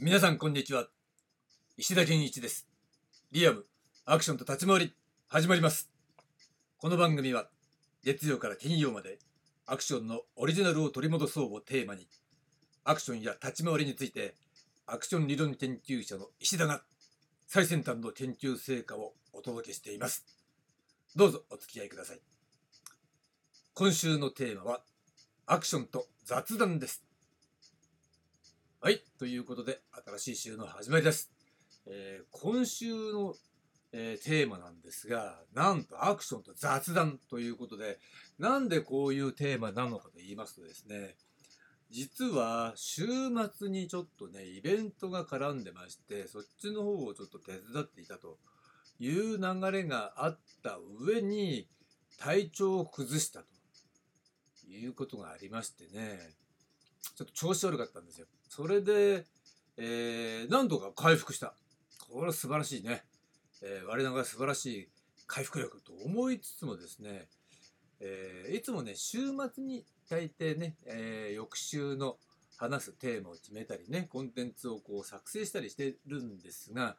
皆さんこんにちは。石田健一です。リアムアクションと立ち回り始まります。この番組は月曜から金曜までアクションのオリジナルを取り戻そうをテーマにアクションや立ち回りについてアクション理論研究者の石田が最先端の研究成果をお届けしています。どうぞお付き合いください。今週のテーマはアクションと雑談です。はい、ということで、新しい週の始まりです。えー今週の、えーテーマなんですが、なんとアクションと雑談ということで、なんでこういうテーマなのかと言いますとですね、実は週末にちょっとね、イベントが絡んでまして、そっちの方をちょっと手伝っていたという流れがあった上に、体調を崩したということがありましてね、ちょっと調子悪かったんですよ。それで、えー、何とか回復した。これは素晴らしいね。えー我ながら素晴らしい回復力と思いつつもですね、えーいつもね、週末に大抵ね、えー翌週の話すテーマを決めたりね、コンテンツをこう作成したりしてるんですが、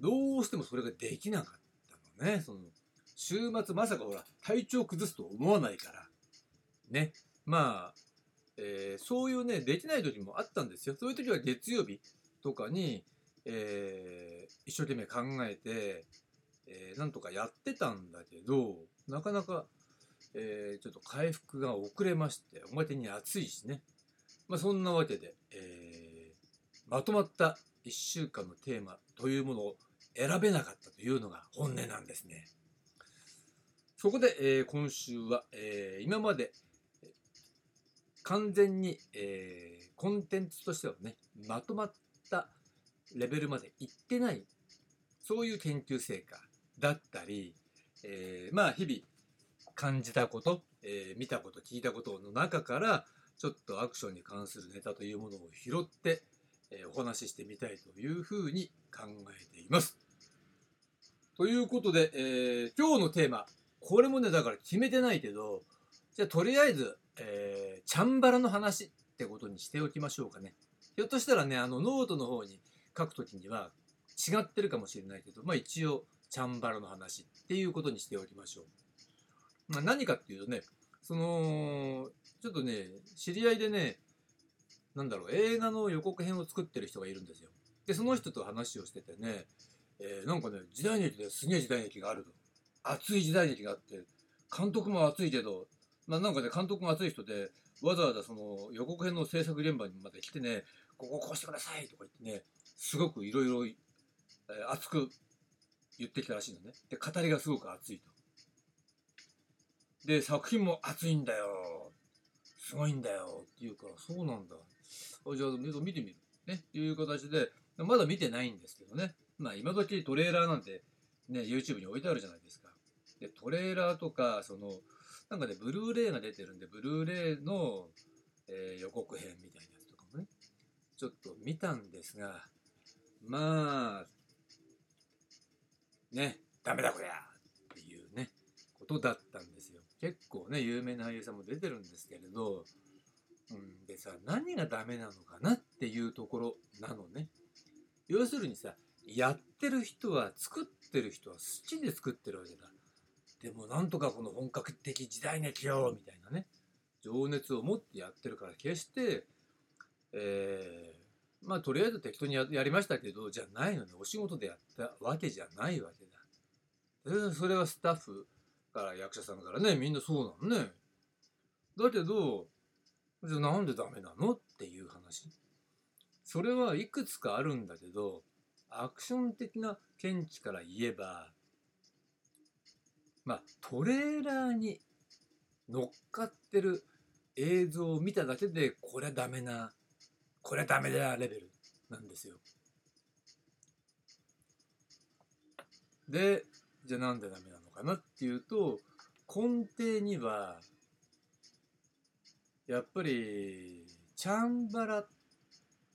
どうしてもそれができなかったのね。その週末まさかほら、体調崩すと思わないから。ね。まあ、えーそういうね、できない時もあったんですよ。そういう時は月曜日とかに、えー一生懸命考えて、えーなんとかやってたんだけど、なかなか、えーちょっと回復が遅れまして、表に暑いしね。まあそんなわけで、えーまとまった1週間のテーマというものを選べなかったというのが本音なんですね。そこで、えー今週は、えー今まで完全に、えーコンテンツとしてはねまとまったレベルまでいってないそういう研究成果だったり、えーまあ日々感じたこと、えー見たこと聞いたことの中からちょっとアクションに関するネタというものを拾って、えーお話ししてみたいというふうに考えています。ということで、えー今日のテーマこれもねだから決めてないけどじゃあとりあえず、えーチャンバラの話ってことにしておきましょうかね。ひょっとしたらねあのノートの方に書くときには違ってるかもしれないけど、まあ、一応チャンバラの話っていうことにしておきましょう。まあ、何かっていうとねそのちょっとね知り合いでねなんだろう映画の予告編を作ってる人がいるんですよ。でその人と話をしててね、えーなんかね時代劇ですげえ時代劇があると熱い時代劇があって監督も熱いけど、まあ、なんかね監督も熱い人でわざわざその予告編の制作現場にまで来てねこここうしてくださいとか言ってねすごくいろいろ熱く言ってきたらしいのね。で語りがすごく熱いと。で作品も熱いんだよ。すごいんだよ。って言うからそうなんだ。あじゃあ見てみる。ねいう形でまだ見てないんですけどね。まあ今時トレーラーなんてね YouTube に置いてあるじゃないですか。でトレーラーとかそのなんかねブルーレイが出てるんでブルーレイの、えー予告編みたいなやつとかもねちょっと見たんですがまあねダメだこりゃっていうねことだったんですよ。結構ね有名な俳優さんも出てるんですけれど、うん、でさ何がダメなのかなっていうところなのね。要するにさやってる人は作ってる人は好きで作ってるわけだ。でもなんとかこの本格的時代劇よみたいなね。情熱を持ってやってるから決してえーまあとりあえず適当にややりましたけどじゃないのね。お仕事でやったわけじゃないわけだ。でそれはスタッフから役者さんからねみんなそうなのね。だけどじゃあなんでダメなのっていう話。それはいくつかあるんだけどアクション的な見地から言えばまあトレーラーに乗っかってる映像を見ただけでこれはダメなこれはダメだレベルなんですよ。でじゃあなんでダメなのかなっていうと根底にはやっぱりチャンバラ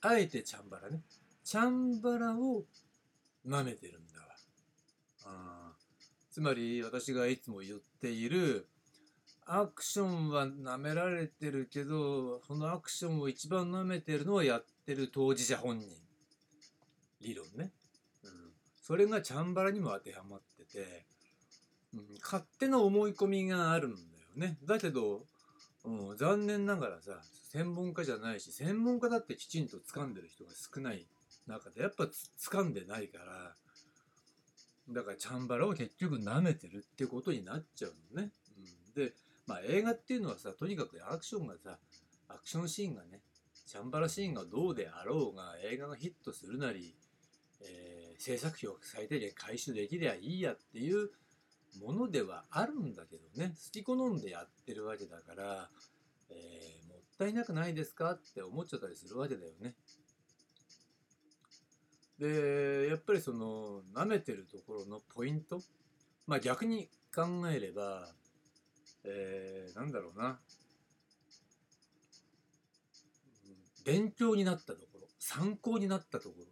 あえてチャンバラねチャンバラを舐めてるんだわ。あつまり私がいつも言っているアクションは舐められてるけどそのアクションを一番舐めてるのはやってる当事者本人理論ね、うん、それがチャンバラにも当てはまってて、うん、勝手な思い込みがあるんだよね。だけど、うん、残念ながらさ専門家じゃないし専門家だってきちんと掴んでる人が少ない中でやっぱ掴んでないからだからチャンバラを結局舐めてるってことになっちゃうのね。うん、で、まあ映画っていうのはさ、とにかくアクションがさ、アクションシーンがね、チャンバラシーンがどうであろうが、映画がヒットするなり、えー、制作費を最低限回収できりゃいいやっていうものではあるんだけどね、好き好んでやってるわけだから、えー、もったいなくないですかって思っちゃったりするわけだよね。でやっぱりその舐めてるところのポイント？まあ逆に考えれば、えー、なんだろうな勉強になったところ参考になったところ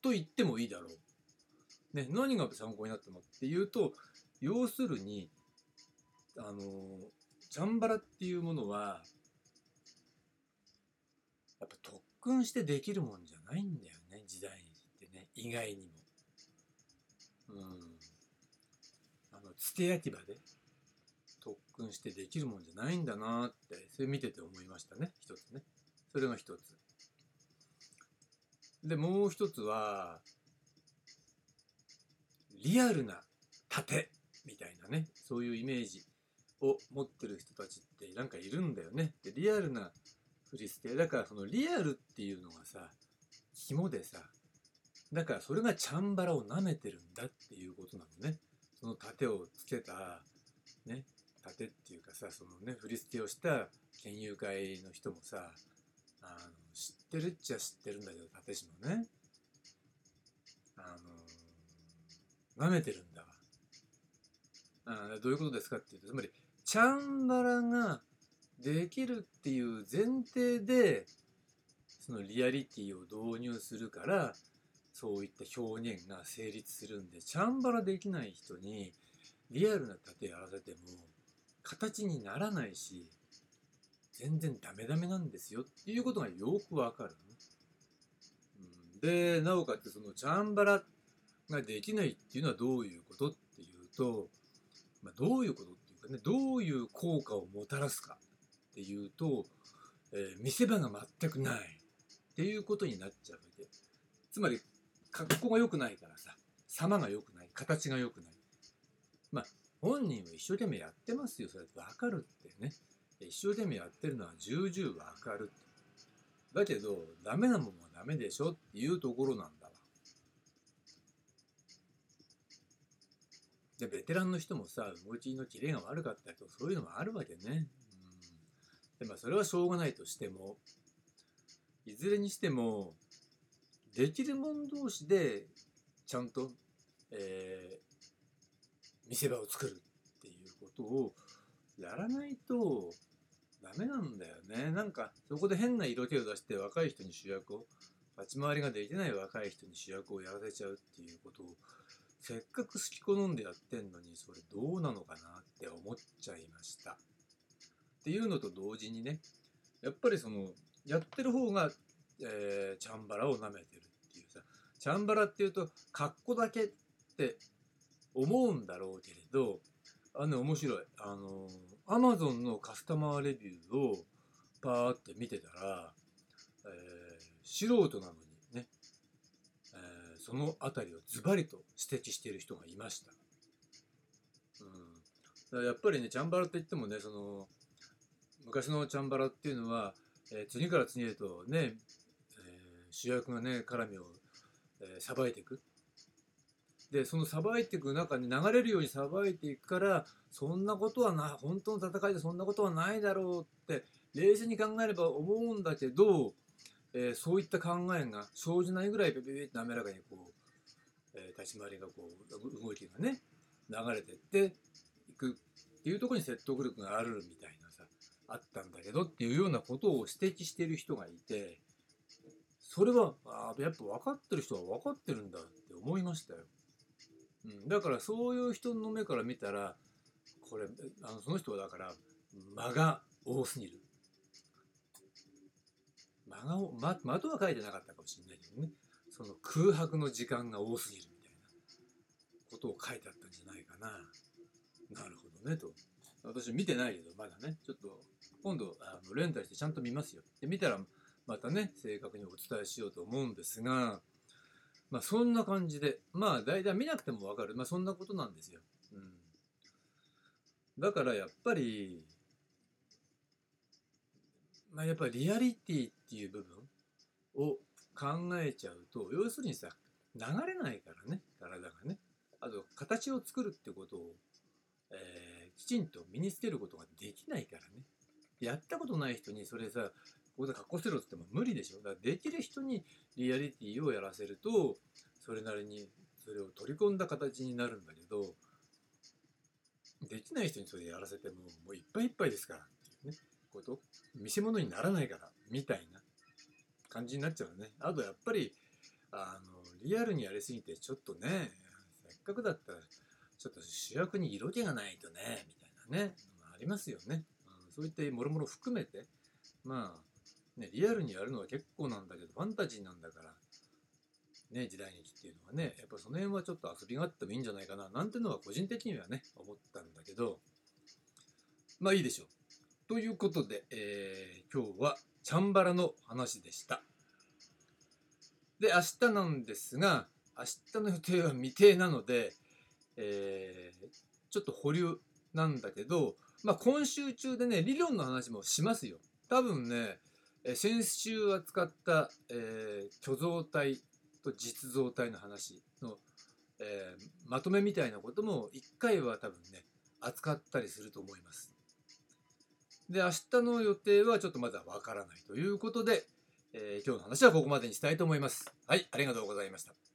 と言ってもいいだろう。ね、何が参考になったのっていうと要するにあのチャンバラっていうものはやっぱ特訓してできるもんじゃないんだよね時代に。意外にも。うん。あの、つけ焼き場で特訓してできるもんじゃないんだなって、それ見てて思いましたね、一つね。それが一つ。で、もう一つは、リアルな盾みたいなね、そういうイメージを持ってる人たちってなんかいるんだよね。で、リアルな振り捨て。だからそのリアルっていうのがさ、肝でさ、だからそれがチャンバラを舐めてるんだっていうことなのね。その盾をつけた、ね、盾っていうかさ、そのね、振り付けをした県友会の人もさ、あの、知ってるっちゃ知ってるんだけど、盾師もね。あの、舐めてるんだわ。あどういうことですかっていうと、つまり、チャンバラができるっていう前提で、そのリアリティを導入するから、そういった表現が成立するんでチャンバラできない人にリアルな盾やらせても形にならないし全然ダメダメなんですよっていうことがよくわかる、うん、でなおかつそのチャンバラができないっていうのはどういうことっていうと、まあ、どういうことっていうかねどういう効果をもたらすかっていうと、えー、見せ場が全くないっていうことになっちゃうわけ。つまり格好が良くないからさ、様が良くない、形が良くない。まあ、本人は一生懸命やってますよ。それわかるってね。一生懸命やってるのは重々わかる。だけど、ダメなもんはダメでしょっていうところなんだわ。で、ベテランの人もさ、動きのキレが悪かったりと、そういうのもあるわけね。うん。で、まあ、それはしょうがないとしても、いずれにしても、できる者同士でちゃんと、えー、見せ場を作るっていうことをやらないとダメなんだよね。なんかそこで変な色気を出して若い人に主役を立ち回りができない若い人に主役をやらせちゃうっていうことをせっかく好き好んでやってんのにそれどうなのかなって思っちゃいました。っていうのと同時にねやっぱりそのやってる方が、えー、チャンバラを舐めてるっていうさチャンバラっていうと、格好だけって思うんだろうけれど、あの、面白い。あの、アマゾンのカスタマーレビューをパーって見てたら、えー、素人なのにね、えー、その辺りをズバリと指摘している人がいました。うん、やっぱりね、チャンバラって言ってもね、その、昔のチャンバラっていうのは、えー、次から次へとね、主役がね、絡みをさば、いていく。でそのさばいていく中に流れるようにさばいていくからそんなことはな本当の戦いでそんなことはないだろうって冷静に考えれば思うんだけど、えー、そういった考えが生じないぐらいペペペって滑らかにこう、えー、立ち回りがこう動きがね流れてっていくっていうところに説得力があるみたいなさあったんだけどっていうようなことを指摘してる人がいてそれはあやっぱ分かってる人は分かってるんだって思いましたよ。うん、だからそういう人の目から見たらこれあのその人はだから間が多すぎる。間が間間とは書いてなかったかもしれないけどねその空白の時間が多すぎるみたいなことを書いてあったんじゃないかな。なるほどねと。私見てないけどまだねちょっと今度あのレンタルしてちゃんと見ますよ。で見たらまたね正確にお伝えしようと思うんですがまあそんな感じでまあ大体見なくてもわかる。まあそんなことなんですよ。うん、だからやっぱりまあやっぱりリアリティっていう部分を考えちゃうと要するにさ流れないからね体がね。あと形を作るってことを、えー、きちんと身につけることができないからね。やったことない人にそれさここで格好せろって言っても無理でしょ。だからできる人にリアリティをやらせるとそれなりにそれを取り込んだ形になるんだけどできない人にそれやらせてももういっぱいいっぱいですからっていうねこと？見せ物にならないからみたいな感じになっちゃうね。あとやっぱりあのリアルにやりすぎてちょっとねせっかくだったらちょっと主役に色気がないとねみたいなねありますよね、そういったもろもろ含めてまあねリアルにやるのは結構なんだけどファンタジーなんだからね、時代劇っていうのはね、やっぱその辺はちょっと遊びがあってもいいんじゃないかな、なんてのは個人的にはね、思ったんだけど、まあいいでしょう。ということで、えー、今日はチャンバラの話でした。で、明日なんですが、明日の予定は未定なので、えー、ちょっと保留なんだけど、まあ今週中でね、理論の話もしますよ。多分ね、先週扱った、えー、虚像体と実像体の話の、えー、まとめみたいなことも1回は多分ね、扱ったりすると思います。で、明日の予定はちょっとまだわからないということで、えー、今日の話はここまでにしたいと思います。はい、ありがとうございました。